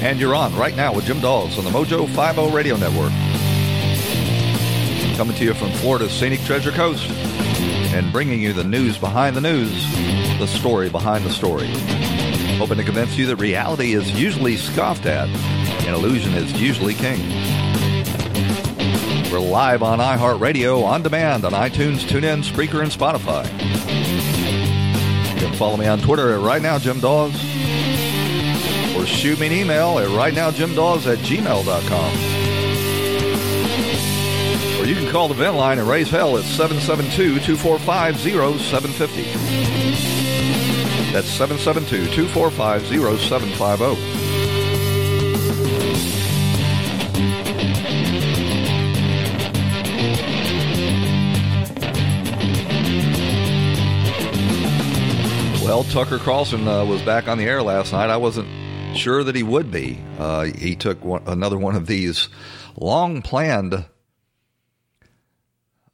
And you're on right now with Jim Dawes on the Mojo 50 Radio Network. Coming to you from Florida's scenic treasure coast and bringing you the news behind the news, the story behind the story. Hoping to convince you that reality is usually scoffed at and illusion is usually king. We're live on iHeartRadio, on demand on iTunes, TuneIn, Spreaker, and Spotify. You can follow me on Twitter at Right Now Jim Dawes shoot me an email at rightnowjimdawes at gmail.com. Or you can call the vent line and raise hell at 772-245-0750. That's 772-245-0750. Well, Tucker Carlson uh, was back on the air last night. I wasn't sure that he would be. Uh, he took one, another one of these long planned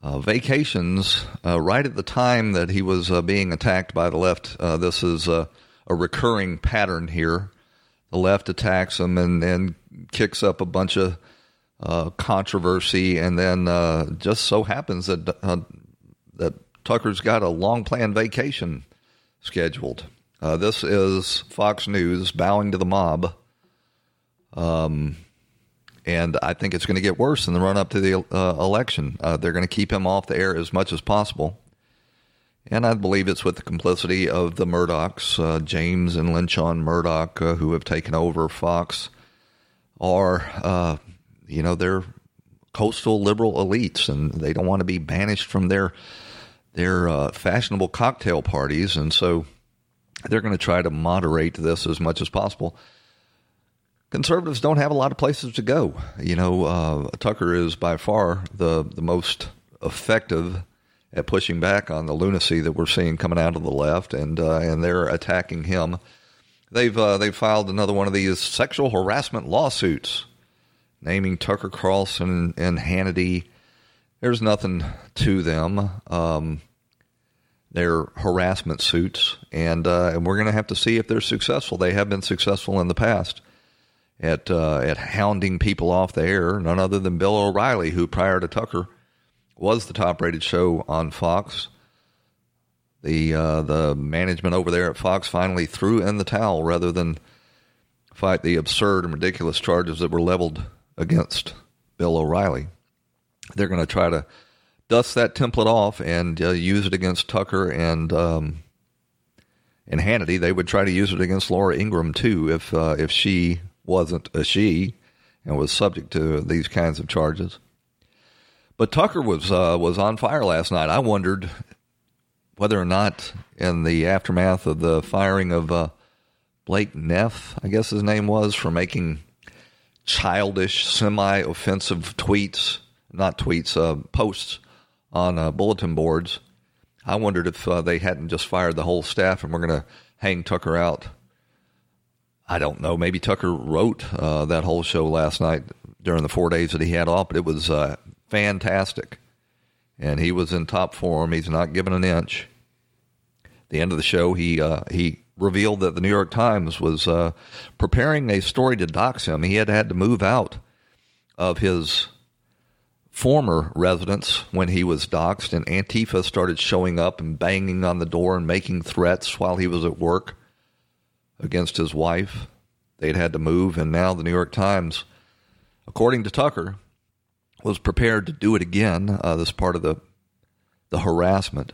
uh, vacations uh, right at the time that he was uh, being attacked by the left. Uh, this is a, recurring pattern here. The left attacks him and then kicks up a bunch of uh, controversy, and then just so happens that that Tucker's got a long planned vacation scheduled. Uh, this is Fox News bowing to the mob. Um, and I think it's going to get worse in the run up to the uh, election. Uh, they're going to keep him off the air as much as possible. And I believe it's with the complicity of the Murdochs, uh, James and Lachlan Murdoch, uh, who have taken over Fox, are, uh, you know, they're coastal liberal elites, and they don't want to be banished from their their uh, fashionable cocktail parties, and so they're going to try to moderate this as much as possible. Conservatives don't have a lot of places to go. You know, uh, Tucker is by far the the most effective at pushing back on the lunacy that we're seeing coming out of the left, and uh, and they're attacking him. They've uh, they've filed another one of these sexual harassment lawsuits, naming Tucker Carlson and Hannity there's nothing to them. Um, they're harassment suits, and uh, and we're going to have to see if they're successful. They have been successful in the past at uh, at hounding people off the air. None other than Bill O'Reilly, who prior to Tucker was the top-rated show on Fox. The uh, the management over there at Fox finally threw in the towel rather than fight the absurd and ridiculous charges that were leveled against Bill O'Reilly they're going to try to dust that template off and uh, use it against Tucker and um, and Hannity. They would try to use it against Laura Ingraham too if uh, if she wasn't a she and was subject to these kinds of charges. But Tucker was uh, was on fire last night. I wondered whether or not, in the aftermath of the firing of uh, Blake Neff, I guess his name was, for making childish, semi-offensive tweets not tweets, uh, posts on uh, bulletin boards. I wondered if uh, they hadn't just fired the whole staff and we're going to hang Tucker out. I don't know. Maybe Tucker wrote uh, that whole show last night during the four days that he had off, but it was uh, fantastic. And he was in top form. He's not given an inch. At the end of the show, he uh, he revealed that the New York Times was preparing a story to dox him. He had had to move out of his former residents when he was doxxed, and Antifa started showing up and banging on the door and making threats while he was at work against his wife. They'd had to move, and now the New York Times, according to Tucker, was prepared to do it again. Uh, this part of the the harassment.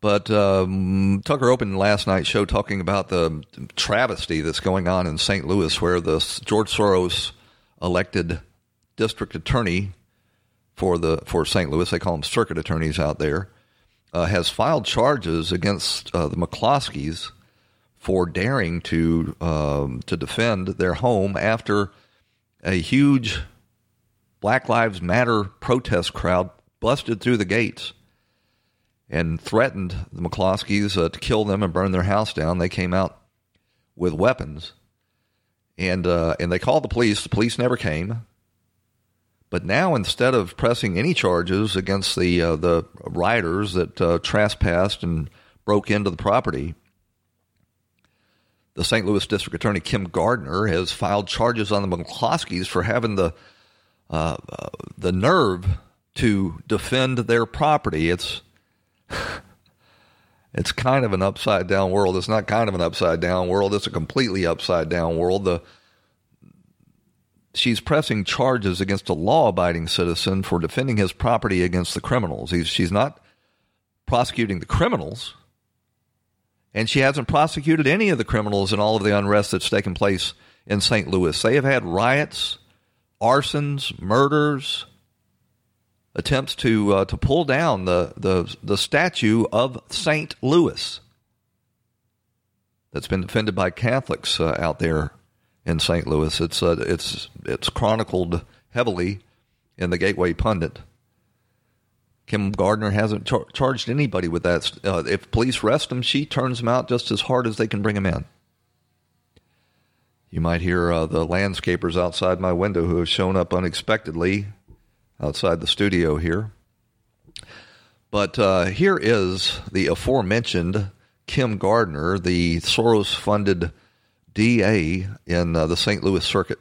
But um, Tucker opened last night's show talking about the travesty that's going on in St. Louis, where the George Soros elected district attorney for the for St. Louis, they call them circuit attorneys out there, uh, has filed charges against uh, the McCloskeys for daring to um, to defend their home after a huge Black Lives Matter protest crowd busted through the gates and threatened the McCloskeys uh, to kill them and burn their house down. They came out with weapons, and uh, and they called the police. The police never came. But now, instead of pressing any charges against the uh, the rioters that uh, trespassed and broke into the property, the St. Louis District Attorney Kim Gardner has filed charges on the McCloskeys for having the uh, uh, the nerve to defend their property. It's it's kind of an upside down world. It's not kind of an upside down world. It's a completely upside down world. The she's pressing charges against a law abiding citizen for defending his property against the criminals. He's, she's not prosecuting the criminals, and she hasn't prosecuted any of the criminals in all of the unrest that's taken place in St. Louis. They have had riots, arsons, murders, attempts to uh, to pull down the, the the statue of Saint Louis that's been defended by Catholics uh, out there in St. Louis. It's uh, it's it's chronicled heavily in the Gateway Pundit. Kim Gardner hasn't char- charged anybody with that. Uh, if police arrest him, she turns them out just as hard as they can bring him in. You might hear uh, the landscapers outside my window who have shown up unexpectedly outside the studio here. But uh, here is the aforementioned Kim Gardner, the Soros funded DA in uh, the St. Louis circuit.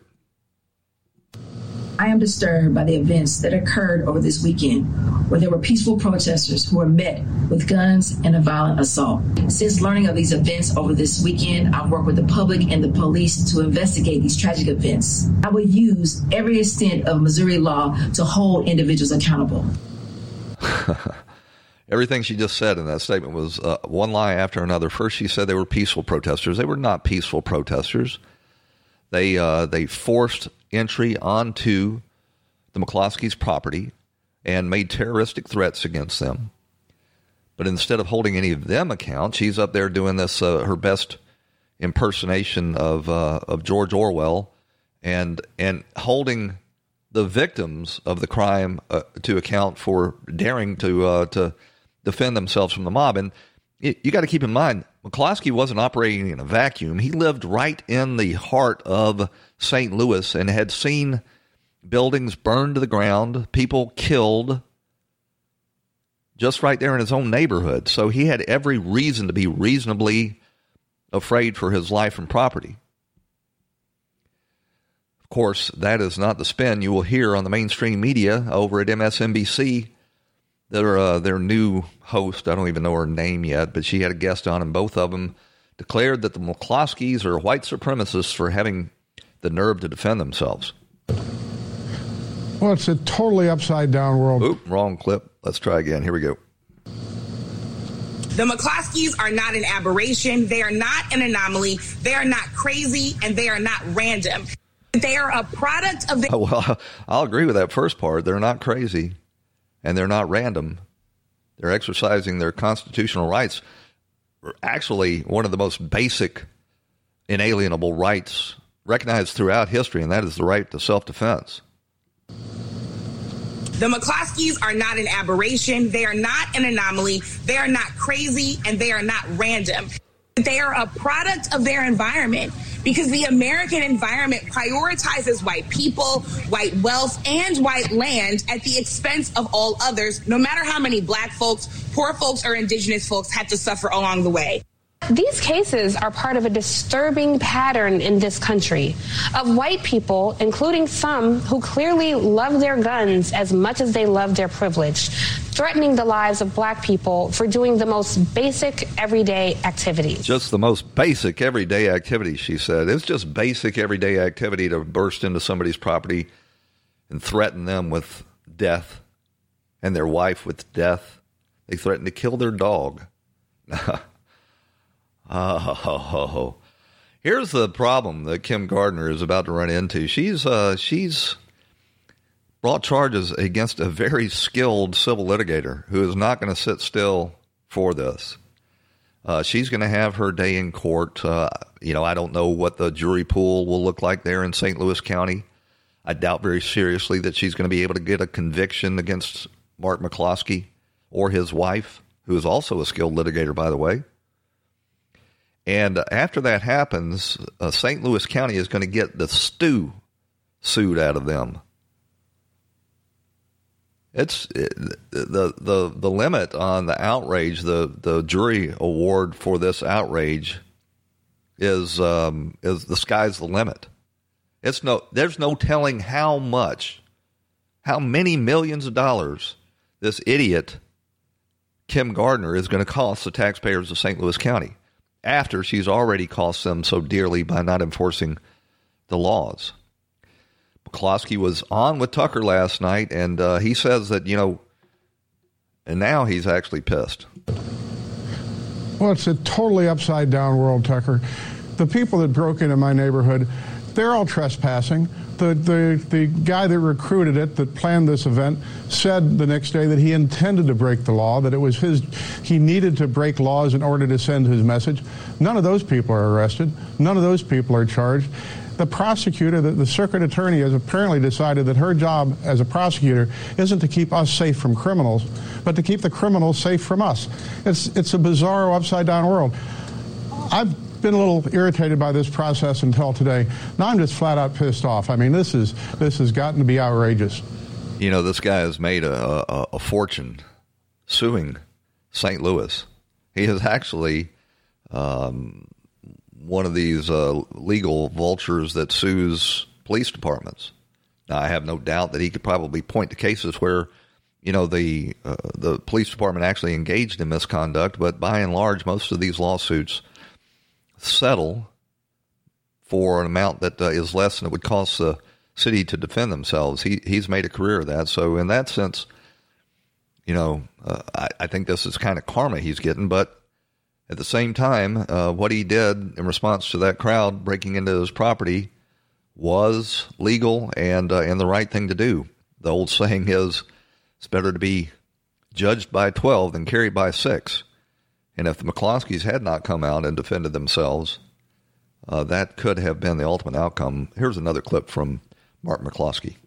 I am disturbed by the events that occurred over this weekend, where there were peaceful protesters who were met with guns and a violent assault. Since learning of these events over this weekend, I've worked with the public and the police to investigate these tragic events. I will use every extent of Missouri law to hold individuals accountable. Everything she just said in that statement was uh, one lie after another. First, she said they were peaceful protesters. They were not peaceful protesters. They uh, they forced entry onto the McCloskeys' property and made terroristic threats against them. But instead of holding any of them account, she's up there doing this uh, her best impersonation of uh, of George Orwell and and holding the victims of the crime uh, to account for daring to uh, to defend themselves from the mob. And you, got to keep in mind, McCloskey wasn't operating in a vacuum. He lived right in the heart of St. Louis and had seen buildings burned to the ground, people killed just right there in his own neighborhood. So he had every reason to be reasonably afraid for his life and property. Of course, that is not the spin you will hear on the mainstream media over at MSNBC. Their uh, their new host, I don't even know her name yet, but she had a guest on, and both of them declared that the McCloskeys are white supremacists for having the nerve to defend themselves. Well, it's a totally upside down world. Oop, wrong clip. Let's try again. Here we go. The McCloskeys are not an aberration. They are not an anomaly. They are not crazy, and they are not random. They are a product of the. Well, I'll agree with that first part. They're not crazy, and they're not random. They're exercising their constitutional rights. Actually, one of the most basic, inalienable rights recognized throughout history, and that is the right to self defense. The McCloskeys are not an aberration. They are not an anomaly. They are not crazy, and they are not random. They are a product of their environment because the American environment prioritizes white people, white wealth, and white land at the expense of all others, no matter how many black folks, poor folks, or indigenous folks had to suffer along the way. These cases are part of a disturbing pattern in this country of white people, including some who clearly love their guns as much as they love their privilege, threatening the lives of black people for doing the most basic everyday activities. Just the most basic everyday activity, she said. It's just basic everyday activity to burst into somebody's property and threaten them with death and their wife with death. They threatened to kill their dog. Oh, here's the problem that Kim Gardner is about to run into. She's uh, she's brought charges against a very skilled civil litigator who is not going to sit still for this. Uh, she's going to have her day in court. Uh, you know, I don't know what the jury pool will look like there in St. Louis County. I doubt very seriously that she's going to be able to get a conviction against Mark McCloskey or his wife, who is also a skilled litigator, by the way. And after that happens, uh, St. Louis County is going to get the stew sued out of them. It's it, the the the limit on the outrage. The the jury award for this outrage is um, is the sky's the limit. It's no there's no telling how much, how many millions of dollars this idiot Kim Gardner is going to cost the taxpayers of St. Louis County after she's already cost them so dearly by not enforcing the laws. McCloskey was on with Tucker last night, and uh, he says that, you know, and now he's actually pissed. Well, it's a totally upside down world, Tucker. The people that broke into my neighborhood, they're all trespassing. The, the, the guy that recruited it, that planned this event, said the next day that he intended to break the law, that it was his, he needed to break laws in order to send his message. None of those people are arrested. None of those people are charged the prosecutor, the, the, circuit attorney, has apparently decided that her job as a prosecutor isn't to keep us safe from criminals, but to keep the criminals safe from us. It's, it's a bizarro, upside down world. I've been a little irritated by this process until today. Now I'm just flat out pissed off. I mean, this is this has gotten to be outrageous. You know, this guy has made a, a, a fortune suing St. Louis. He is actually um, one of these uh, legal vultures that sues police departments. Now, I have no doubt that he could probably point to cases where, you know, the uh, the police department actually engaged in misconduct, but by and large, most of these lawsuits settle for an amount that uh, is less than it would cost the city to defend themselves. He he's made a career of that. So in that sense, you know, uh, I, I think this is kind of karma he's getting, but at the same time, uh, what he did in response to that crowd breaking into his property was legal and uh, and the right thing to do. The old saying is, "It's better to be judged by twelve than carried by six. And if the McCloskeys had not come out and defended themselves, uh, that could have been the ultimate outcome. Here's another clip from Mark McCloskey.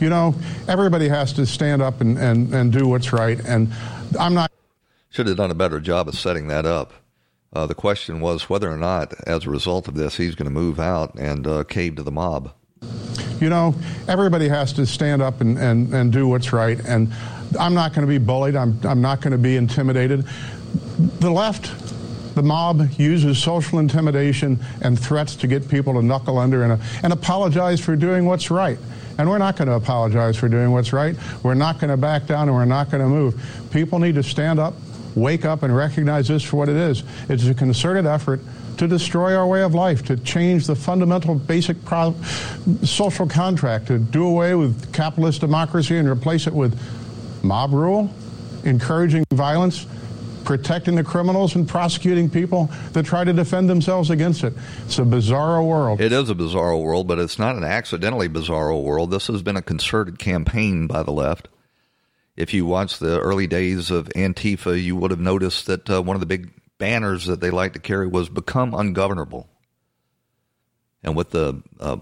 You know, everybody has to stand up and, and, and do what's right. And I'm not should have done a better job of setting that up. Uh, the question was whether or not, as a result of this, he's going to move out and uh, cave to the mob. You know, everybody has to stand up and, and, and do what's right. And I'm not going to be bullied. I'm, I'm not going to be intimidated. The left, the mob uses social intimidation and threats to get people to knuckle under and, and apologize for doing what's right. And we're not going to apologize for doing what's right. We're not going to back down and we're not going to move. People need to stand up, wake up and recognize this for what it is. It's a concerted effort to destroy our way of life, to change the fundamental basic pro- social contract, to do away with capitalist democracy and replace it with mob rule, encouraging violence, protecting the criminals and prosecuting people that try to defend themselves against it. It's a bizarre world. It is a bizarre world, but it's not an accidentally bizarre world. This has been a concerted campaign by the left if you watch the early days of Antifa, you would have noticed that uh, one of the big banners that they like to carry was "Become Ungovernable." And with the uh,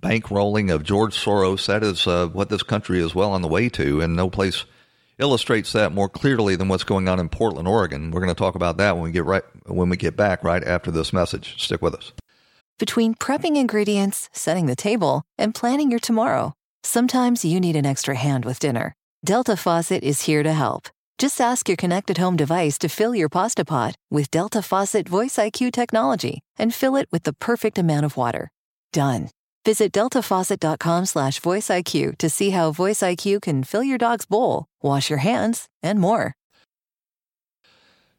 bankrolling of George Soros, that is uh, what this country is well on the way to, and no place illustrates that more clearly than what's going on in Portland, Oregon. We're going to talk about that when we get right when we get back right after this message. Stick with us. Between prepping ingredients, setting the table, and planning your tomorrow, sometimes you need an extra hand with dinner. Delta Faucet is here to help. Just ask your connected home device to fill your pasta pot with Delta Faucet Voice IQ technology and fill it with the perfect amount of water. Done. Visit deltafaucet.com slash voiceIQ to see how Voice IQ can fill your dog's bowl, wash your hands, and more.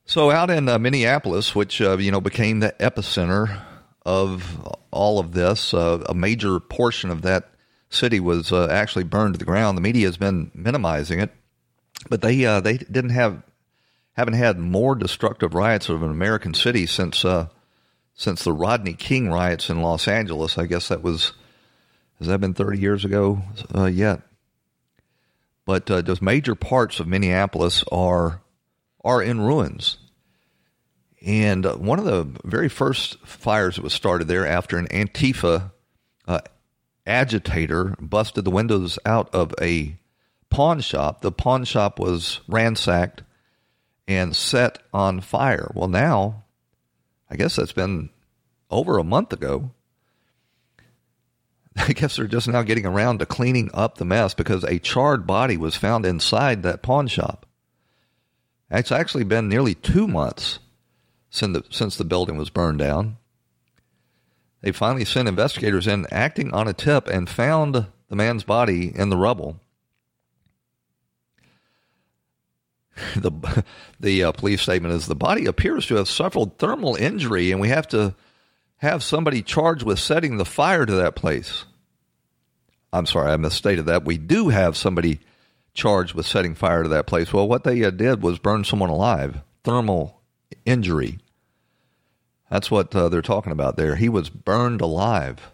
So out in uh, Minneapolis, which uh, you know became the epicenter of all of this, uh, a major portion of that city was uh, actually burned to the ground. The media has been minimizing it, but they uh, they didn't have haven't had more destructive riots of an American city since uh, since the Rodney King riots in Los Angeles. I guess that was has that been thirty years ago uh, yet? but uh, just major parts of Minneapolis are are in ruins. And uh, one of the very first fires that was started there after an Antifa uh, agitator busted the windows out of a pawn shop. The pawn shop was ransacked and set on fire. Well, now, I guess that's been over a month ago. I guess they're just now getting around to cleaning up the mess because a charred body was found inside that pawn shop. It's actually been nearly two months since the, since the building was burned down. They finally sent investigators in acting on a tip and found the man's body in the rubble. The, the uh, police statement is the body appears to have suffered thermal injury, and we have to have somebody charged with setting the fire to that place. I'm sorry, I misstated that. We do have somebody charged with setting fire to that place. Well, what they uh, did was burn someone alive, thermal injury. That's what uh, they're talking about there. He was burned alive.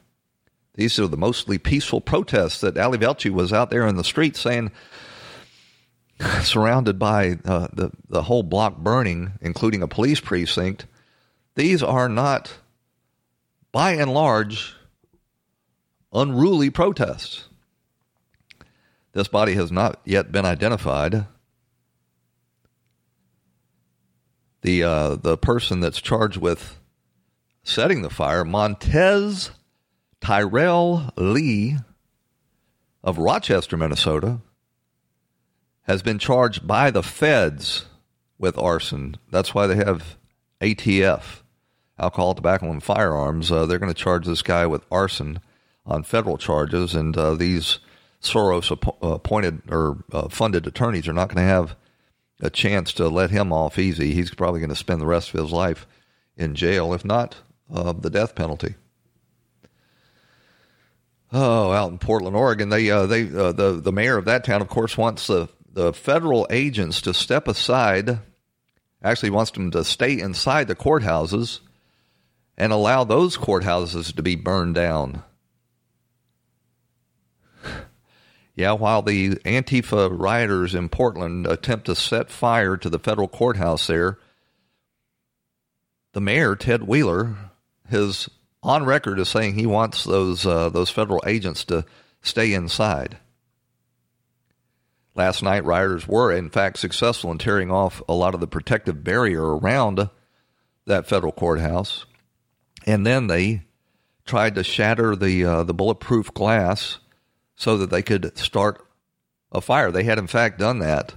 These are the mostly peaceful protests that Ali Velshi was out there in the street saying, surrounded by uh, the, the whole block burning, including a police precinct. These are not, by and large, unruly protests. This body has not yet been identified. The uh, the person that's charged with setting the fire, Montez Terriel Lee of Rochester, Minnesota, has been charged by the feds with arson. That's why they have ATF, alcohol, tobacco, and firearms. Uh, they're going to charge this guy with arson on federal charges, and uh, these Soros appointed or uh, funded attorneys are not going to have a chance to let him off easy. He's probably going to spend the rest of his life in jail, if not uh, the death penalty. Oh, out in Portland, Oregon, they uh, they uh, the the mayor of that town, of course, wants the the federal agents to step aside. Actually, wants them to stay inside the courthouses and allow those courthouses to be burned down. Yeah, while the Antifa rioters in Portland attempt to set fire to the federal courthouse there, the mayor, Ted Wheeler, is on record as saying he wants those uh, those federal agents to stay inside. Last night, rioters were, in fact, successful in tearing off a lot of the protective barrier around that federal courthouse, and then they tried to shatter the uh, the bulletproof glass so that they could start a fire. They had, in fact, done that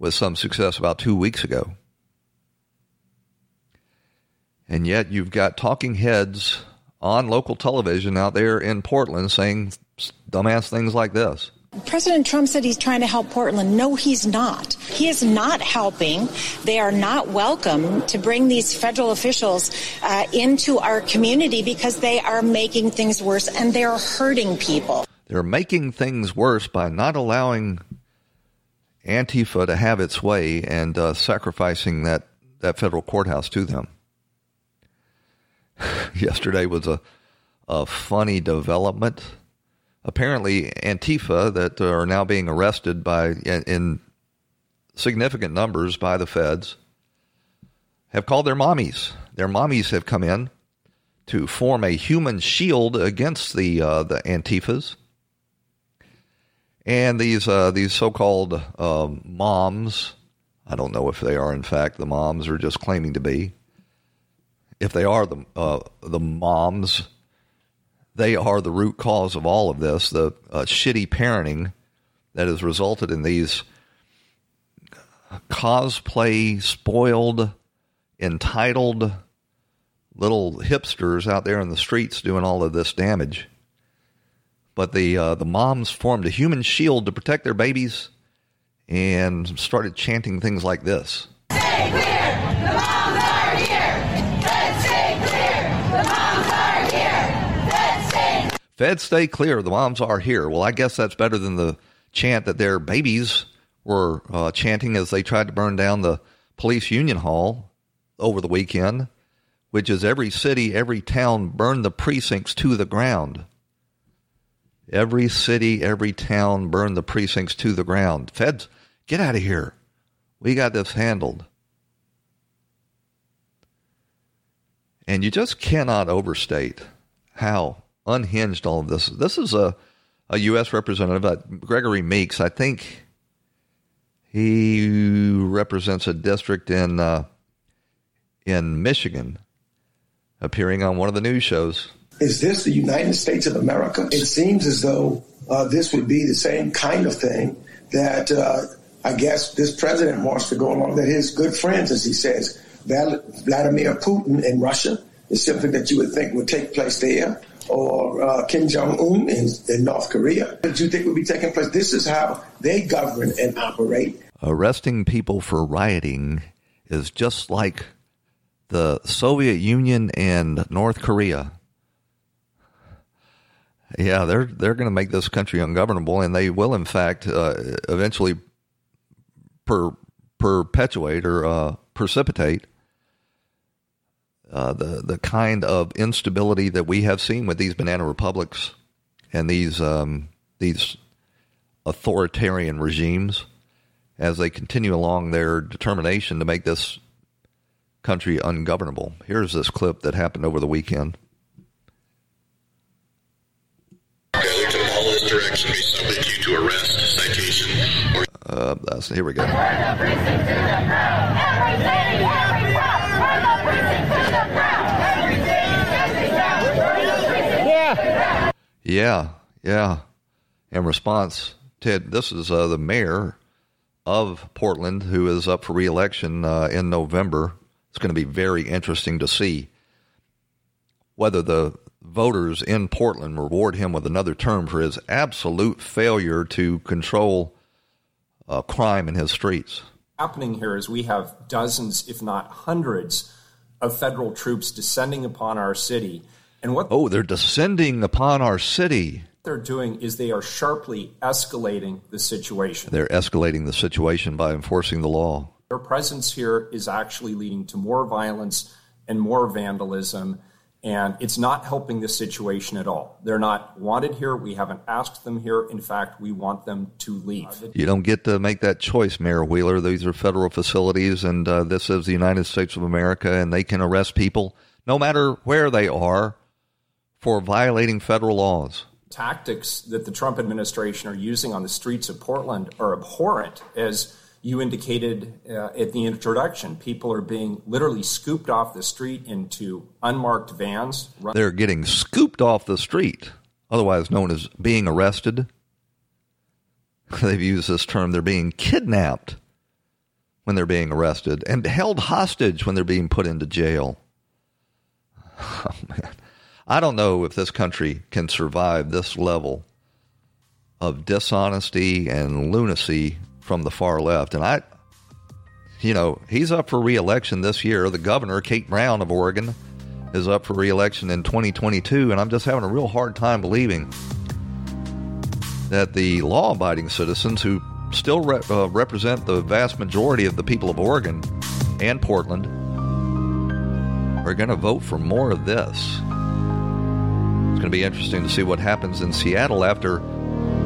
with some success about two weeks ago. And yet, you've got talking heads on local television out there in Portland saying dumbass things like this. President Trump said he's trying to help Portland. No, he's not. He is not helping. They are not welcome to bring these federal officials uh, into our community because they are making things worse and they're hurting people. They're making things worse by not allowing Antifa to have its way and uh, sacrificing that, that federal courthouse to them. Yesterday was a, a funny development. Apparently, Antifa that are now being arrested by in, in significant numbers by the feds have called their mommies. Their mommies have come in to form a human shield against the uh, the Antifas and these uh, these so-called uh, moms, I don't know if they are in fact the moms or just claiming to be. If they are the uh, the moms, they are the root cause of all of this. The uh, shitty parenting that has resulted in these cosplay spoiled, entitled little hipsters out there in the streets doing all of this damage. But the uh, the moms formed a human shield to protect their babies and started chanting things like this. Stay clear! The moms are here! Let's stay clear! The moms are here! Let's Feds stay clear. The moms are here. Well, I guess that's better than the chant that their babies were uh, chanting as they tried to burn down the police union hall over the weekend, which is every city, every town burn the precincts to the ground. Every city, every town burned the precincts to the ground. Feds, get out of here. We got this handled. And you just cannot overstate how unhinged all of this. This is a, a U.S. representative, Gregory Meeks. I think he represents a district in uh, in Michigan, appearing on one of the news shows. Is this the United States of America? It seems as though uh, this would be the same kind of thing that uh, I guess this president wants to go along. That his good friends, as he says, Vladimir Putin in Russia is something that you would think would take place there, or uh, Kim Jong Un in, in North Korea. That you think would be taking place? This is how they govern and operate. Arresting people for rioting is just like the Soviet Union and North Korea. Yeah, they're they're going to make this country ungovernable, and they will, in fact, uh, eventually per, perpetuate or uh, precipitate uh, the the kind of instability that we have seen with these banana republics and these um, these authoritarian regimes as they continue along their determination to make this country ungovernable. Here's this clip that happened over the weekend. Failure to follow this direction may subject you to arrest, citation, or. Uh, that's, here we go. Yeah. Yeah. In response, Ted, this is uh, the mayor of Portland who is up for reelection uh, in November. It's going to be very interesting to see whether the voters in Portland reward him with another term for his absolute failure to control uh, crime in his streets. Happening here is we have dozens, if not hundreds, of federal troops descending upon our city. And what oh, they're descending upon our city. They're doing is they are sharply escalating the situation. They're escalating the situation by enforcing the law. Their presence here is actually leading to more violence and more vandalism and it's not helping the situation at all. They're not wanted here. We haven't asked them here. In fact, we want them to leave. You don't get to make that choice, Mayor Wheeler. These are federal facilities, and uh, this is the United States of America, and they can arrest people no matter where they are for violating federal laws. Tactics that the Trump administration are using on the streets of Portland are abhorrent as you indicated uh, at the introduction, people are being literally scooped off the street into unmarked vans. They're getting scooped off the street, otherwise known as being arrested. They've used this term, they're being kidnapped when they're being arrested and held hostage when they're being put into jail. Oh, man. I don't know if this country can survive this level of dishonesty and lunacy from the far left. And I, you know, he's up for reelection this year. The governor, Kate Brown of Oregon, is up for reelection in 2022. And I'm just having a real hard time believing that the law abiding citizens who still uh, represent the vast majority of the people of Oregon and Portland are going to vote for more of this. Going to be interesting to see what happens in Seattle after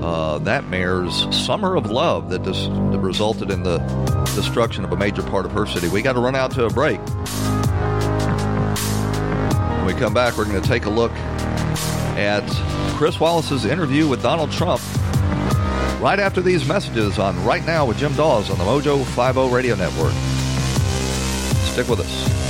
uh, that mayor's summer of love that, dis- that resulted in the destruction of a major part of her city. We got to run out to a break. When we come back, we're going to take a look at Chris Wallace's interview with Donald Trump right after these messages on Right Now with Jim Dawes on the Mojo 50 Radio Network. Stick with us.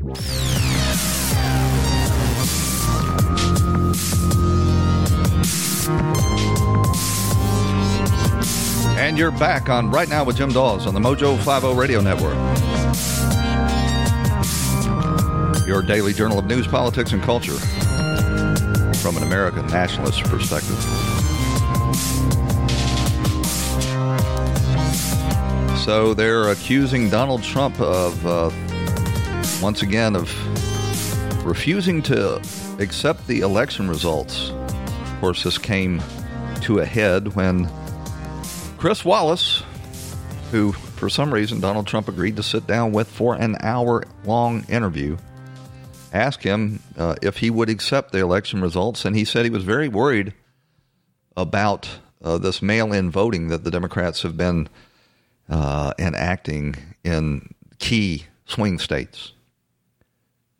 And you're back on Right Now with Jim Dawes on the Mojo 50 Radio Network. Your daily journal of news, politics, and culture from an American nationalist perspective. So they're accusing Donald Trump of, uh, once again, of refusing to accept the election results. Of course, this came to a head when Chris Wallace, who for some reason Donald Trump agreed to sit down with for an hour long interview, asked him uh, if he would accept the election results, and he said he was very worried about uh, this mail in voting that the Democrats have been uh, enacting in key swing states,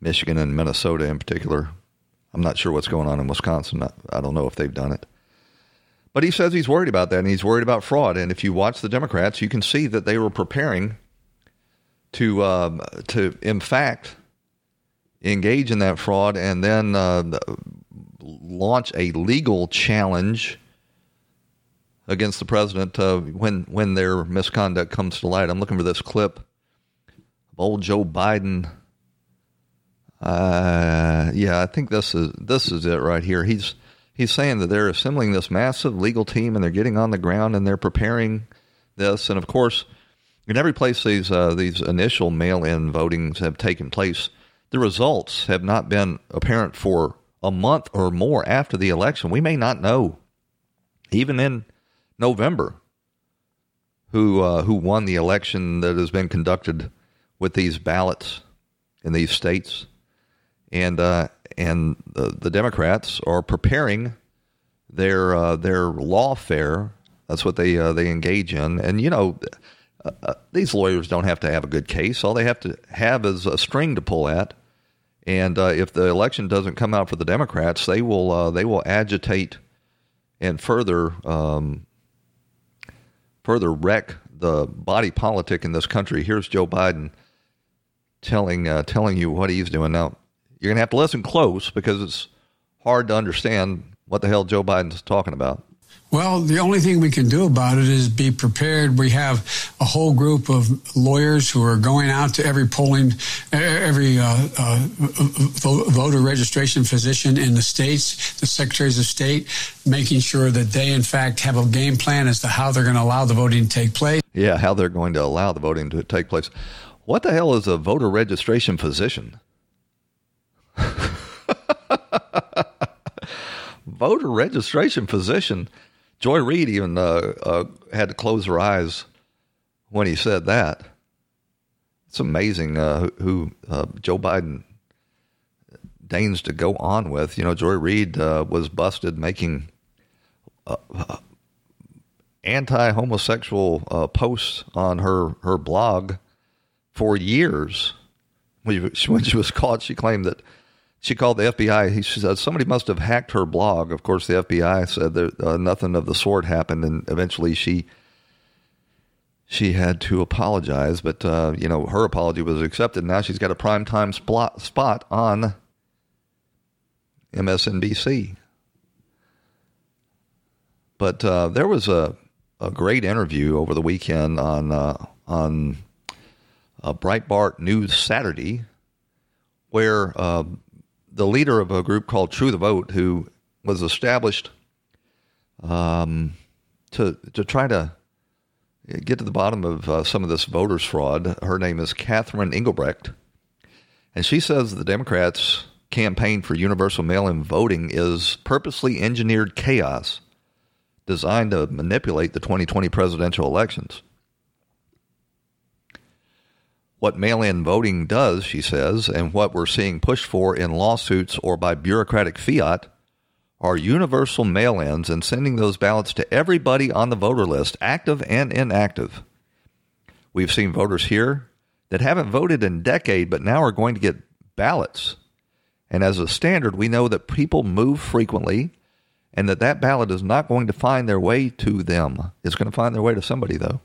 Michigan and Minnesota in particular. I'm not sure what's going on in Wisconsin. I don't know if they've done it. But he says he's worried about that and he's worried about fraud. And if you watch the Democrats, you can see that they were preparing to, um, to in fact, engage in that fraud and then uh, launch a legal challenge against the president uh, when when their misconduct comes to light. I'm looking for this clip of old Joe Biden. Uh, yeah, I think this is this is it right here. He's he's saying that they're assembling this massive legal team and they're getting on the ground and they're preparing this. And of course, in every place these uh, these initial mail-in votings have taken place, the results have not been apparent for a month or more after the election. We may not know, even in November, who uh, who won the election that has been conducted with these ballots in these states, and uh, and the, the, Democrats are preparing their uh, their lawfare. That's what they uh, they engage in, and you know. Uh, uh, these lawyers don't have to have a good case. All they have to have is a string to pull at, and if the election doesn't come out for the Democrats, they will they will agitate and further um, further wreck the body politic in this country. Here's Joe Biden telling uh, telling you what he's doing. Now you're gonna have to listen close because it's hard to understand what the hell Joe Biden's talking about. Well, the only thing we can do about it is be prepared. We have a whole group of lawyers who are going out to every polling, every uh, uh, voter registration physician in the states, the secretaries of state, making sure that they, in fact, have a game plan as to how they're going to allow the voting to take place. Yeah, how they're going to allow the voting to take place. What the hell is a voter registration physician? voter registration physician Joy Reid even uh, uh, had to close her eyes when he said that. It's amazing uh, who uh, Joe Biden deigns to go on with. You know, Joy Reid uh, was busted making uh, anti-homosexual posts on her her blog for years. When she was caught, she claimed that she called the FBI. He said somebody must have hacked her blog. Of course, the FBI said that uh, nothing of the sort happened, and eventually she she had to apologize. But uh, you know, her apology was accepted. Now she's got a prime time spot spot on MSNBC. But uh, there was a a great interview over the weekend on uh, on Breitbart News Saturday, where uh, the leader of a group called True the Vote, who was established um, to to try to get to the bottom of uh, some of this voters fraud. Her name is Catherine Engelbrecht, and she says the Democrats' campaign for universal mail-in voting is purposely engineered chaos designed to manipulate the 2020 presidential elections. What mail in voting does, she says, and what we're seeing pushed for in lawsuits or by bureaucratic fiat are universal mail ins and sending those ballots to everybody on the voter list, active and inactive. We've seen voters here that haven't voted in a decade but now are going to get ballots. And as a standard, we know that people move frequently and that that ballot is not going to find their way to them. It's going to find their way to somebody, though.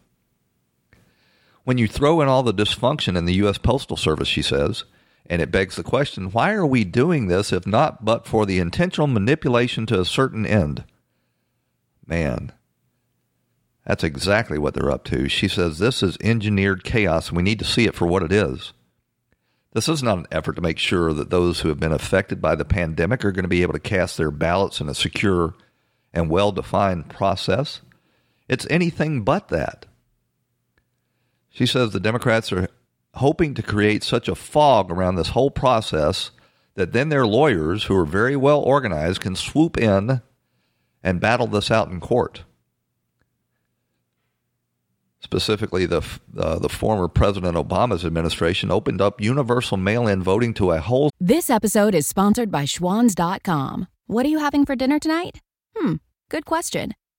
When you throw in all the dysfunction in the U.S. Postal Service, she says, and it begs the question why are we doing this if not but for the intentional manipulation to a certain end? Man, that's exactly what they're up to. She says this is engineered chaos. We need to see it for what it is. This is not an effort to make sure that those who have been affected by the pandemic are going to be able to cast their ballots in a secure and well defined process. It's anything but that. She says the Democrats are hoping to create such a fog around this whole process that then their lawyers, who are very well organized, can swoop in and battle this out in court. Specifically, the uh, the former President Obama's administration opened up universal mail-in voting to a whole. This episode is sponsored by Schwans.com. What are you having for dinner tonight? Hmm, good question.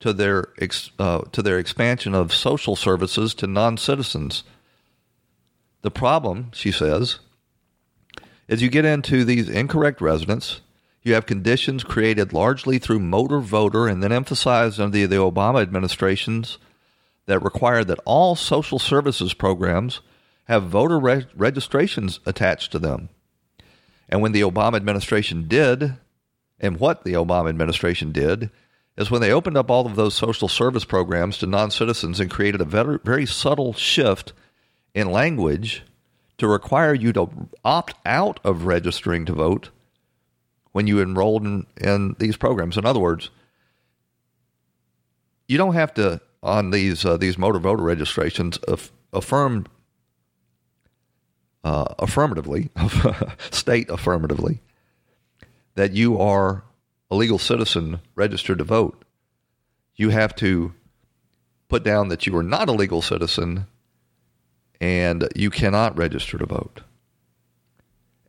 to their ex, uh, to their expansion of social services to non-citizens. The problem, she says, is you get into these incorrect residents. You have conditions created largely through motor voter and then emphasized under the, the Obama administrations that require that all social services programs have voter re- registrations attached to them. And when the Obama administration did, and what the Obama administration did, is when they opened up all of those social service programs to non citizens and created a very, very subtle shift in language to require you to opt out of registering to vote when you enrolled in, in these programs. In other words, you don't have to on these uh, these motor voter registrations aff- affirm uh, affirmatively state affirmatively that you are a legal citizen registered to vote. You have to put down that you are not a legal citizen and you cannot register to vote.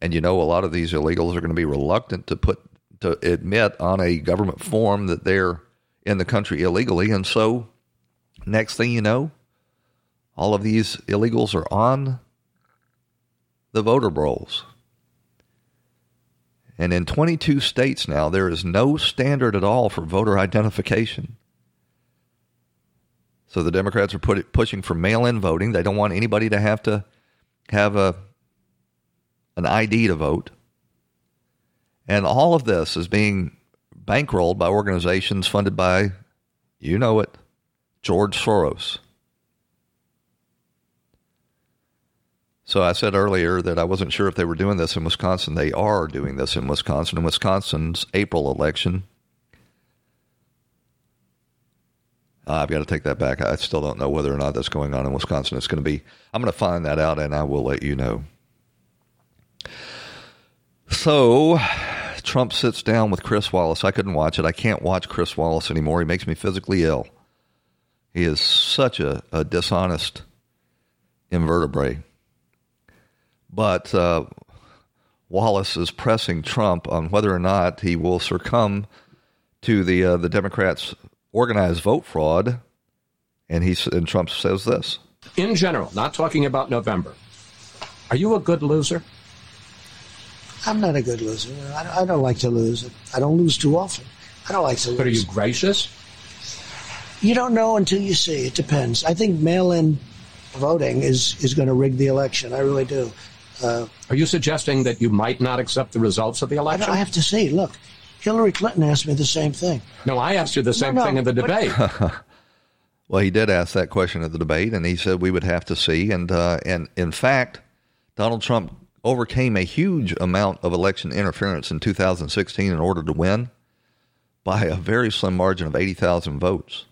And you know, a lot of these illegals are going to be reluctant to put to admit on a government form that they're in the country illegally. And so, next thing you know, all of these illegals are on the voter rolls. And in 22 states now, there is no standard at all for voter identification. So the Democrats are put, pushing for mail in voting. They don't want anybody to have to have a, an ID to vote. And all of this is being bankrolled by organizations funded by, you know it, George Soros. So I said earlier that I wasn't sure if they were doing this in Wisconsin. They are doing this in Wisconsin. In Wisconsin's April election, uh, I've got to take that back. I still don't know whether or not that's going on in Wisconsin. It's going to be. I'm going to find that out, and I will let you know. So, Trump sits down with Chris Wallace. I couldn't watch it. I can't watch Chris Wallace anymore. He makes me physically ill. He is such a, a dishonest invertebrate. But uh, Wallace is pressing Trump on whether or not he will succumb to the uh, the Democrats' organized vote fraud, and he and Trump says this: In general, not talking about November, are you a good loser? I'm not a good loser. I, I don't like to lose. I don't lose too often. I don't like to lose. But are you gracious? You don't know until you see. It depends. I think mail-in voting is is going to rig the election. I really do. Uh, Are you suggesting that you might not accept the results of the election? I have to see. Look, Hillary Clinton asked me the same thing. No, I asked you the same no, thing in the debate. Well, he did ask that question at the debate, and he said we would have to see. And uh, and in fact, Donald Trump overcame a huge amount of election interference in 2016 in order to win by a very slim margin of 80,000 votes.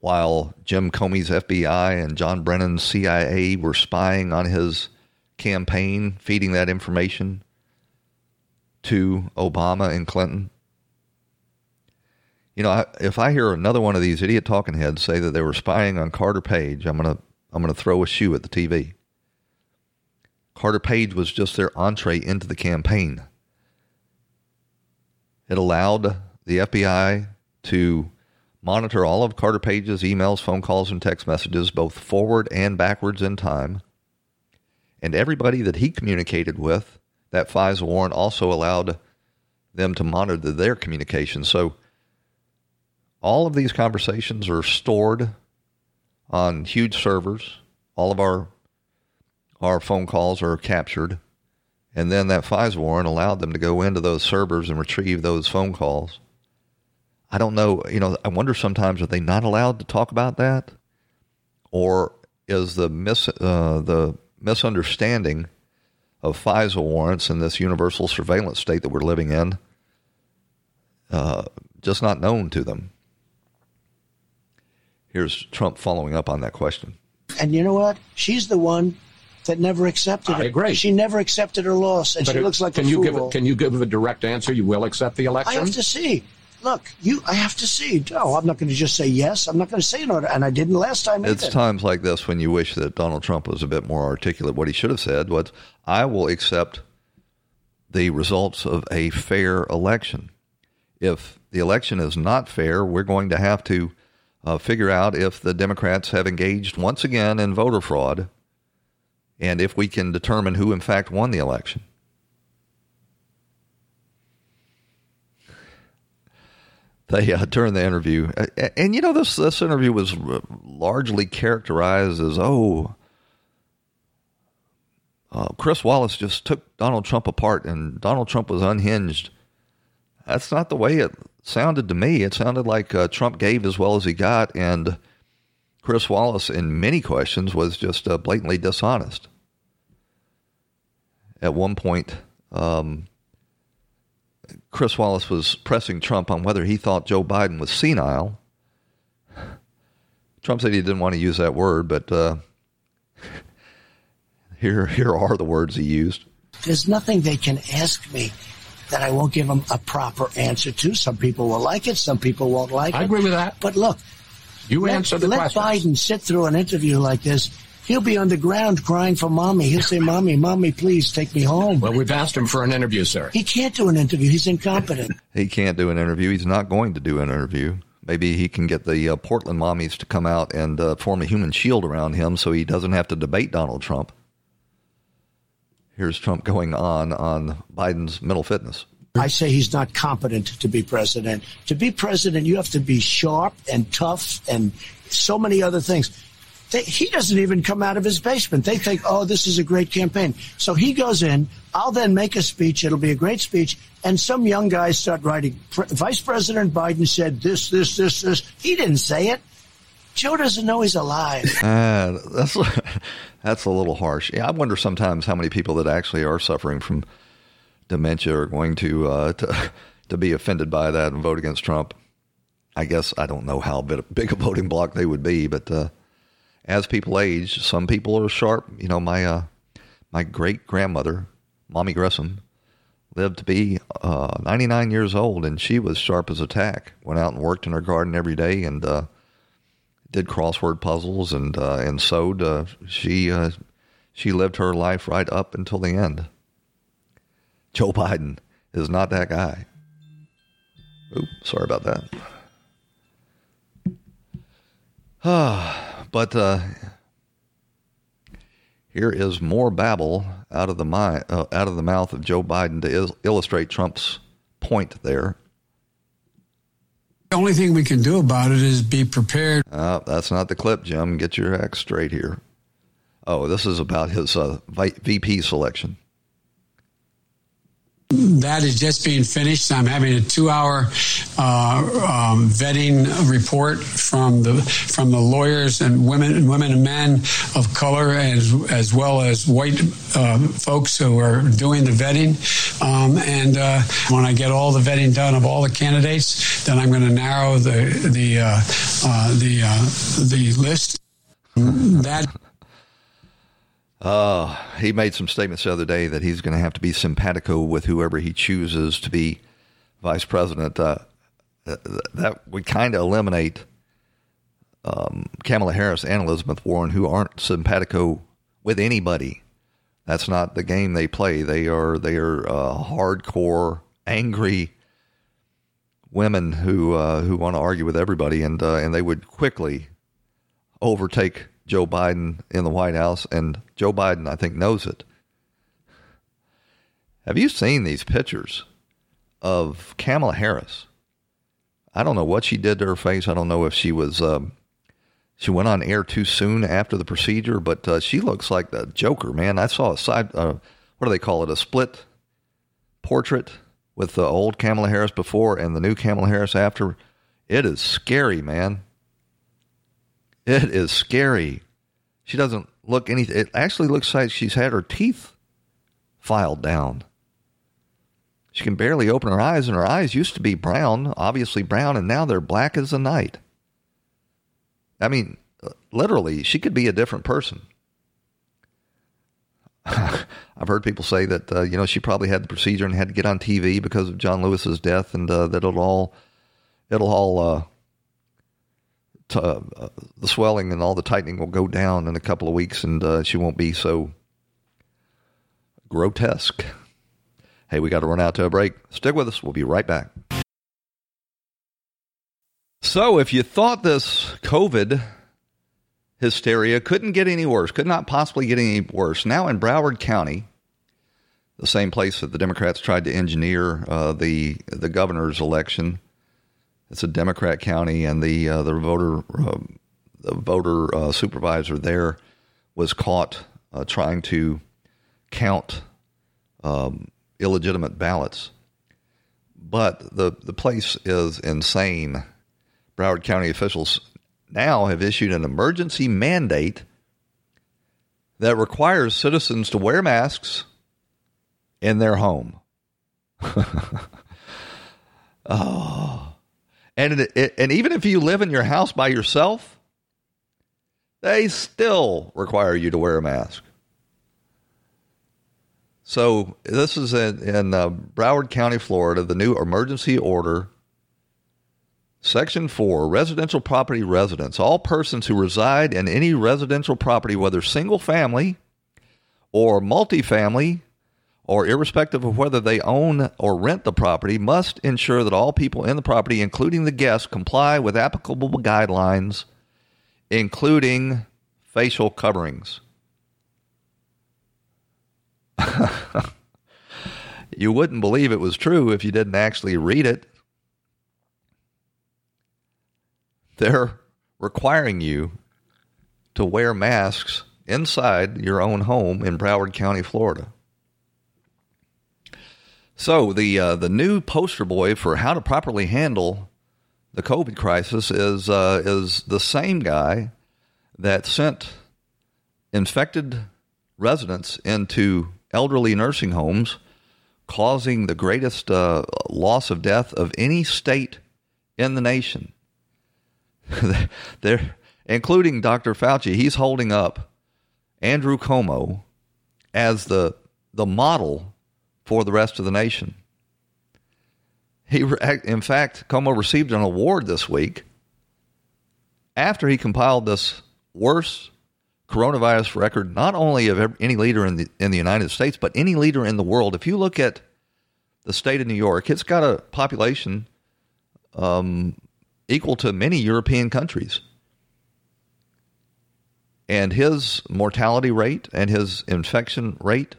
While Jim Comey's FBI and John Brennan's CIA were spying on his campaign, feeding that information to Obama and Clinton. You know, if I hear another one of these idiot talking heads say that they were spying on Carter Page, I'm gonna I'm gonna throw a shoe at the TV. Carter Page was just their entree into the campaign. It allowed the FBI to monitor all of Carter Page's emails, phone calls, and text messages, both forward and backwards in time. And everybody that he communicated with, that FISA warrant also allowed them to monitor their communications. So all of these conversations are stored on huge servers. All of our our phone calls are captured, and then that FISA warrant allowed them to go into those servers and retrieve those phone calls. I don't know. You know, I wonder sometimes are they not allowed to talk about that, or is the mis uh, the misunderstanding of FISA warrants and this universal surveillance state that we're living in uh, just not known to them? Here's Trump following up on that question. And you know what? She's the one that never accepted I it. agree. She never accepted her loss, and But she it- looks like can a you fool. give a, Can you give a direct answer? You will accept the election. I election? have to see. Look, you. I have to see. No, I'm not going to just say yes. I'm not going to say no, and I didn't last time It's times like this when you wish that Donald Trump was a bit more articulate. What he should have said was, I will accept the results of a fair election. If the election is not fair, we're going to have to uh, figure out if the Democrats have engaged once again in voter fraud and if we can determine who, in fact, won the election. They uh, during the interview, uh, and you know this this interview was largely characterized as oh, uh, Chris Wallace just took Donald Trump apart, and Donald Trump was unhinged. That's not the way it sounded to me. It sounded like uh, Trump gave as well as he got, and Chris Wallace, in many questions, was just uh, blatantly dishonest. At one point, um, Chris Wallace was pressing Trump on whether he thought Joe Biden was senile. Trump said he didn't want to use that word, but uh, here here are the words he used. There's nothing they can ask me that I won't give them a proper answer to. Some people will like it, some people won't like I it. I agree with that. But look, You let, answer the let questions. Biden sit through an interview like this. He'll be on the ground crying for mommy. He'll say, "Mommy, mommy, please take me home." Well, we've asked him for an interview, sir. He can't do an interview. He's incompetent. He can't do an interview. He's not going to do an interview. Maybe he can get the uh, Portland mommies to come out and uh, form a human shield around him so he doesn't have to debate Donald Trump. Here's Trump going on on Biden's mental fitness. I say he's not competent to be president. To be president, you have to be sharp and tough and so many other things. They, he doesn't even come out of his basement. They think, oh, this is a great campaign. So he goes in. I'll then make a speech. It'll be a great speech. And some young guys start writing. Pre- Vice President Biden said this, this, this, this. He didn't say it. Joe doesn't know he's alive. Uh, that's that's a little harsh. Yeah, I wonder sometimes how many people that actually are suffering from dementia are going to uh, to to be offended by that and vote against Trump. I guess I don't know how big, a voting block they would be, but uh, as people age, some people are sharp. You know, my uh, my great grandmother, Mommy Grissom, lived to be uh, 99 years old, and she was sharp as a tack. Went out and worked in her garden every day, and uh, did crossword puzzles and uh, and sewed. Uh, she uh, she lived her life right up until the end. Joe Biden is not that guy. Oop, sorry about that. Ah, but uh, Here is more babble out of the mi- uh, out of the mouth of Joe Biden to il- illustrate Trump's point there. The only thing we can do about it is be prepared. Uh, that's not the clip, Jim. Get your act straight here. Oh, this is about his uh, VP selection. That is just being finished. I'm having a two-hour uh, um, vetting report from the from the lawyers and women, women and men of color, as as well as white uh, folks who are doing the vetting. Um, and uh, when I get all the vetting done of all the candidates, then I'm going to narrow the the uh, uh, the uh, the list. That. Uh, he made some statements the other day that he's going to have to be simpatico with whoever he chooses to be vice president. Uh, that would kind of eliminate um, Kamala Harris and Elizabeth Warren, who aren't simpatico with anybody. That's not the game they play. They are they are uh, hardcore, angry women who uh, who want to argue with everybody, and uh, and they would quickly overtake Joe Biden in the White House, and Joe Biden, I think, knows it. Have you seen these pictures of Kamala Harris? I don't know what she did to her face. I don't know if she was um, she went on air too soon after the procedure, but uh, she looks like the Joker, man. I saw a side, uh, what do they call it, a split portrait with the old Kamala Harris before and the new Kamala Harris after. It is scary, man. It is scary. She doesn't look anything. It actually looks like she's had her teeth filed down. She can barely open her eyes, and her eyes used to be brown, obviously brown, and now they're black as the night. I mean, literally, she could be a different person. I've heard people say that uh, you know she probably had the procedure and had to get on TV because of John Lewis's death, and uh, that it'll all it'll all uh, t- uh, the swelling and all the tightening will go down in a couple of weeks, and uh, she won't be so grotesque. Hey, we got to run out to a break. Stick with us. We'll be right back. So, if you thought this COVID hysteria couldn't get any worse, could not possibly get any worse, now in Broward County, the same place that the Democrats tried to engineer uh, the the governor's election, it's a Democrat county, and the uh, the voter uh, the voter uh, supervisor there was caught uh, trying to count um, illegitimate ballots. But the the place is insane. Broward County officials now have issued an emergency mandate that requires citizens to wear masks in their home. oh. And, it, and even if you live in your house by yourself, they still require you to wear a mask. So this is in, in uh, Broward County, Florida, the new emergency order Section 4 Residential property residents. All persons who reside in any residential property, whether single family or multifamily, or irrespective of whether they own or rent the property, must ensure that all people in the property, including the guests, comply with applicable guidelines, including facial coverings. you wouldn't believe it was true if you didn't actually read it. they're requiring you to wear masks inside your own home in Broward County, Florida. So the uh, the new poster boy for how to properly handle the COVID crisis is uh, is the same guy that sent infected residents into elderly nursing homes, causing the greatest uh, loss of death of any state in the nation. they're including Dr. Fauci. He's holding up Andrew Cuomo as the the model for the rest of the nation. He, in fact, Cuomo received an award this week after he compiled this worst coronavirus record, not only of any leader in the in the United States, but any leader in the world. If you look at the state of New York, it's got a population um, equal to many European countries. And his mortality rate and his infection rate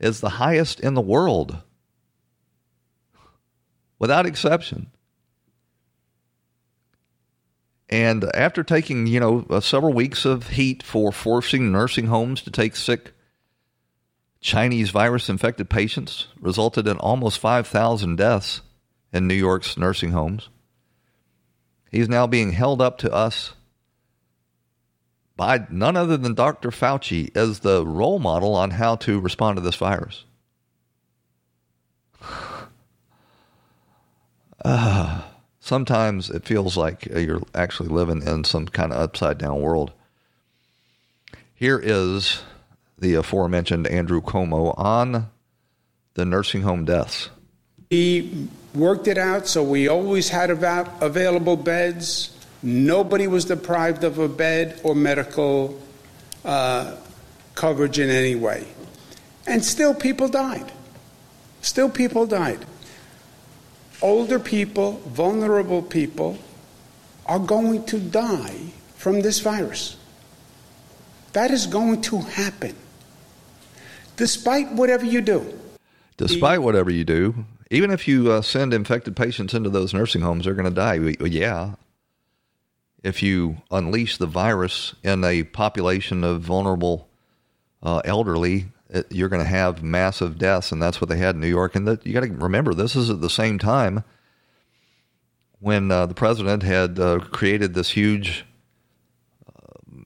is the highest in the world, without exception. And after taking, you know, uh, several weeks of heat for forcing nursing homes to take sick Chinese virus infected patients, resulted in almost 5,000 deaths in New York's nursing homes. He's now being held up to us by none other than Dr. Fauci as the role model on how to respond to this virus. Uh, sometimes it feels like you're actually living in some kind of upside down world. Here is the aforementioned Andrew Cuomo on the nursing home deaths. He worked it out so we always had about available beds. Nobody was deprived of a bed or medical uh, coverage in any way. And still, people died. Still, people died. Older people, vulnerable people, are going to die from this virus. That is going to happen. Despite whatever you do. Despite whatever you do, even if you uh, send infected patients into those nursing homes, they're going to die. Yeah. If you unleash the virus in a population of vulnerable uh, elderly, it, you're going to have massive deaths, and that's what they had in New York. And that, you got to remember, this is at the same time when uh, the president had uh, created this huge uh,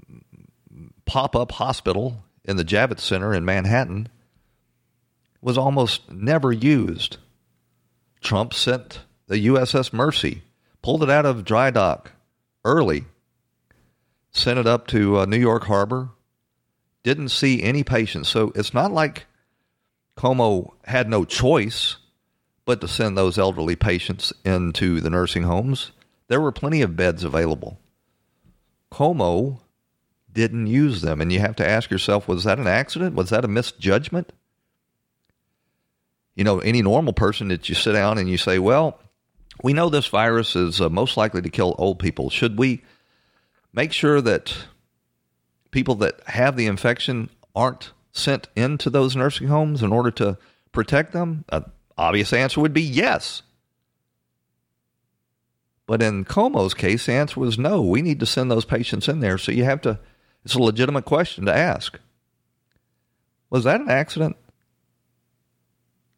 pop-up hospital in the Javits Center in Manhattan was almost never used. Trump sent the USS Mercy, pulled it out of dry dock early, sent it up to uh, New York Harbor, didn't see any patients. So it's not like Cuomo had no choice but to send those elderly patients into the nursing homes. There were plenty of beds available. Cuomo didn't use them. And you have to ask yourself was that an accident? Was that a misjudgment? You know, any normal person that you sit down and you say, well, we know this virus is uh, most likely to kill old people. Should we make sure that people that have the infection aren't sent into those nursing homes in order to protect them? An obvious answer would be yes. But in Cuomo's case, the answer was no. We need to send those patients in there. So you have to it's a legitimate question to ask. Was that an accident?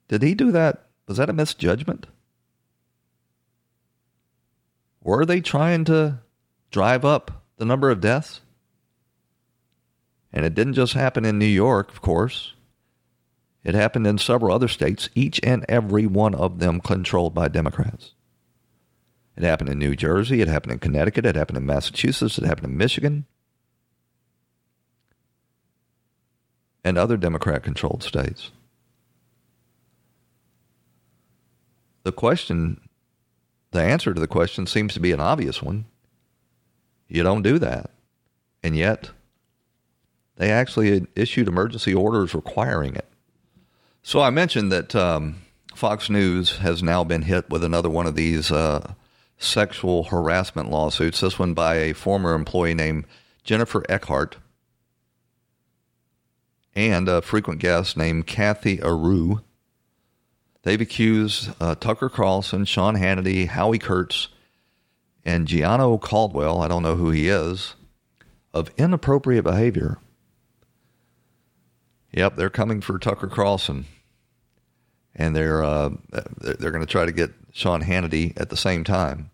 Did he do that? Was that a misjudgment? Were they trying to drive up the number of deaths? And it didn't just happen in New York, of course. It happened in several other states, each and every one of them controlled by Democrats. It happened in New Jersey, it happened in Connecticut, it happened in Massachusetts, it happened in Michigan. and other Democrat controlled states. The question, the answer to the question seems to be an obvious one. You don't do that. And yet, they actually issued emergency orders requiring it. So I mentioned that um, Fox News has now been hit with another one of these uh, sexual harassment lawsuits, this one by a former employee named Jennifer Eckhart and a frequent guest named Kathy Areu. They've accused uh, Tucker Carlson, Sean Hannity, Howie Kurtz, and Gianno Caldwell, I don't know who he is, of inappropriate behavior. Yep, they're coming for Tucker Carlson, and they're uh, they're going to try to get Sean Hannity at the same time.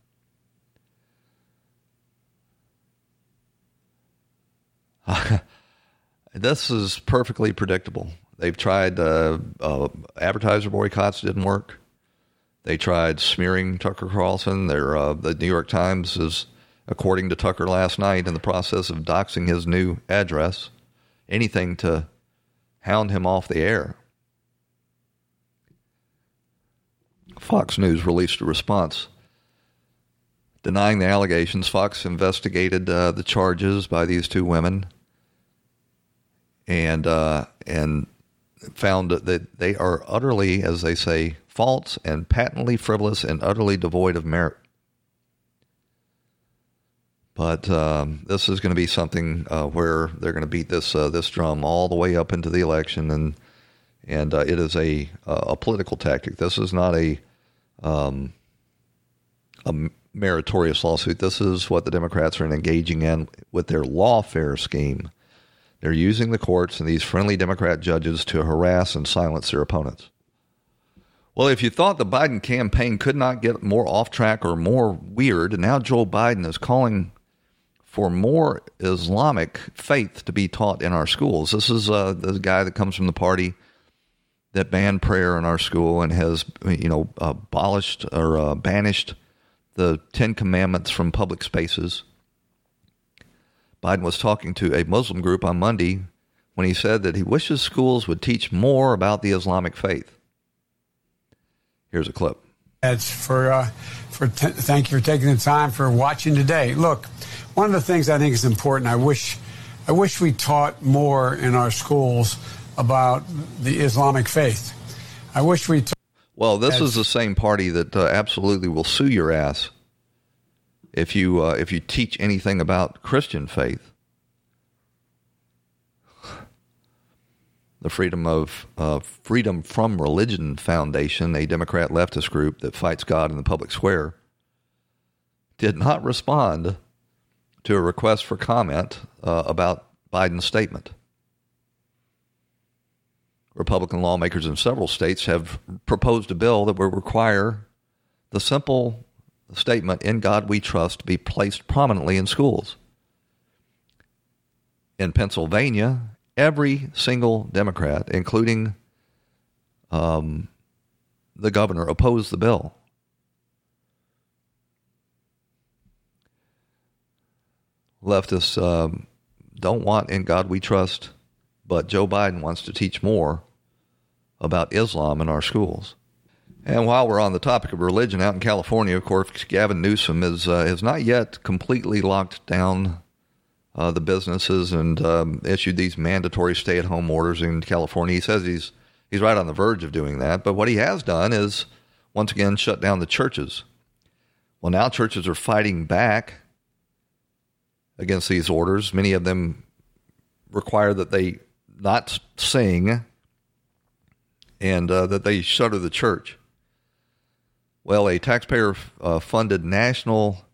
This is perfectly predictable. They've tried uh, uh, advertiser boycotts didn't work. They tried smearing Tucker Carlson. uh, the New York Times is, according to Tucker last night, in the process of doxing his new address. Anything to hound him off the air. Fox News released a response denying the allegations. Fox investigated uh, the charges by these two women and uh, and found that they are utterly, as they say, false and patently frivolous and utterly devoid of merit. But um, this is going to be something uh, where they're going to beat this uh, this drum all the way up into the election, and and uh, it is a a political tactic. This is not a um, a meritorious lawsuit. This is what the Democrats are engaging in with their lawfare scheme. They're using the courts and these friendly Democrat judges to harass and silence their opponents. Well, if you thought the Biden campaign could not get more off track or more weird, now Joe Biden is calling for more Islamic faith to be taught in our schools. This is uh, the guy that comes from the party that banned prayer in our school and has, you know, abolished or uh, banished the Ten Commandments from public spaces. Biden was talking to a Muslim group on Monday when he said that he wishes schools would teach more about the Islamic faith. Here's a clip. That's for uh, for t- thank you for taking the time for watching today. Look, one of the things I think is important. I wish I wish we taught more in our schools about the Islamic faith. I wish we. T- well, this is the same party that uh, absolutely will sue your ass if you uh, if you teach anything about Christian faith. The Freedom of uh, Freedom from Religion Foundation, a Democrat leftist group that fights God in the public square, did not respond to a request for comment uh, about Biden's statement. Republican lawmakers in several states have proposed a bill that would require the simple statement, In God we trust, be placed prominently in schools. In Pennsylvania, every single Democrat, including um, the governor, opposed the bill. Leftists um, don't want In God we trust, but Joe Biden wants to teach more about Islam in our schools. And while we're on the topic of religion, out in California, of course, Gavin Newsom is uh, has not yet completely locked down uh, the businesses and um, issued these mandatory stay-at-home orders in California. He says he's he's right on the verge of doing that, but what he has done is once again shut down the churches. Well, now churches are fighting back against these orders. Many of them require that they not sing and uh, that they shutter the church. Well, a taxpayer uh, funded national.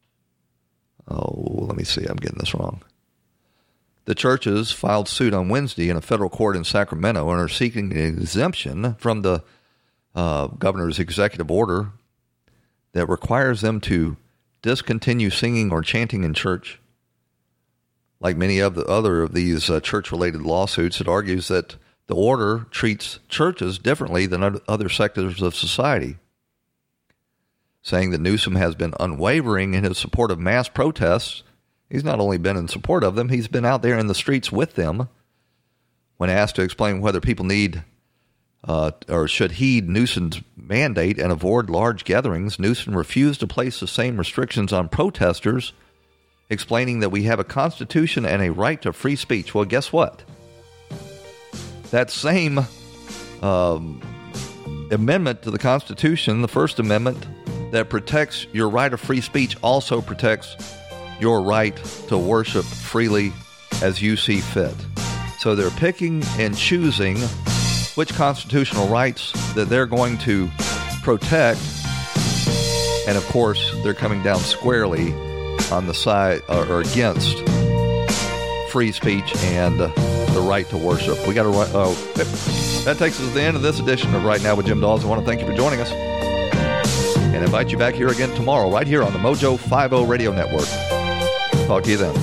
Oh, let me see. I'm getting this wrong. The churches filed suit on Wednesday in a federal court in Sacramento and are seeking an exemption from the uh, governor's executive order that requires them to discontinue singing or chanting in church. Like many of the other of these uh, church-related lawsuits, it argues that the order treats churches differently than other sectors of society saying that Newsom has been unwavering in his support of mass protests. He's not only been in support of them, he's been out there in the streets with them. When asked to explain whether people need uh, or should heed Newsom's mandate and avoid large gatherings, Newsom refused to place the same restrictions on protesters, explaining that we have a constitution and a right to free speech. Well, guess what? That same um, amendment to the Constitution, the First Amendment, that protects your right of free speech also protects your right to worship freely as you see fit. So they're picking and choosing which constitutional rights that they're going to protect. And of course, they're coming down squarely on the side uh, or against free speech and the right to worship. We got to. Oh, that takes us to the end of this edition of Right Now with Jim Dawes. I want to thank you for joining us and invite you back here again tomorrow, right here on the Mojo 50 Radio Network. Talk to you then.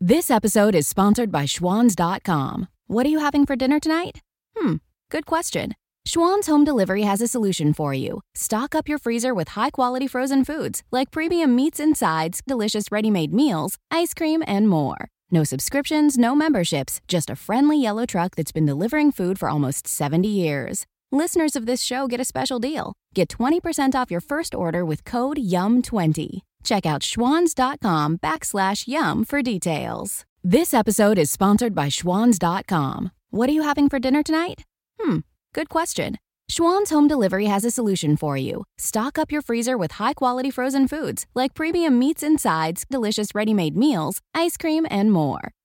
This episode is sponsored by Schwans.com. What are you having for dinner tonight? Hmm, good question. Schwan's Home Delivery has a solution for you. Stock up your freezer with high quality frozen foods like premium meats and sides, delicious ready made meals, ice cream, and more. No subscriptions, no memberships, just a friendly yellow truck that's been delivering food for almost 70 years. Listeners of this show get a special deal. Get 20% off your first order with code YUM20. Check out schwans.com backslash YUM for details. This episode is sponsored by schwans.com. What are you having for dinner tonight? Hmm, good question. Schwan's Home Delivery has a solution for you. Stock up your freezer with high quality frozen foods like premium meats and sides, delicious ready made meals, ice cream, and more.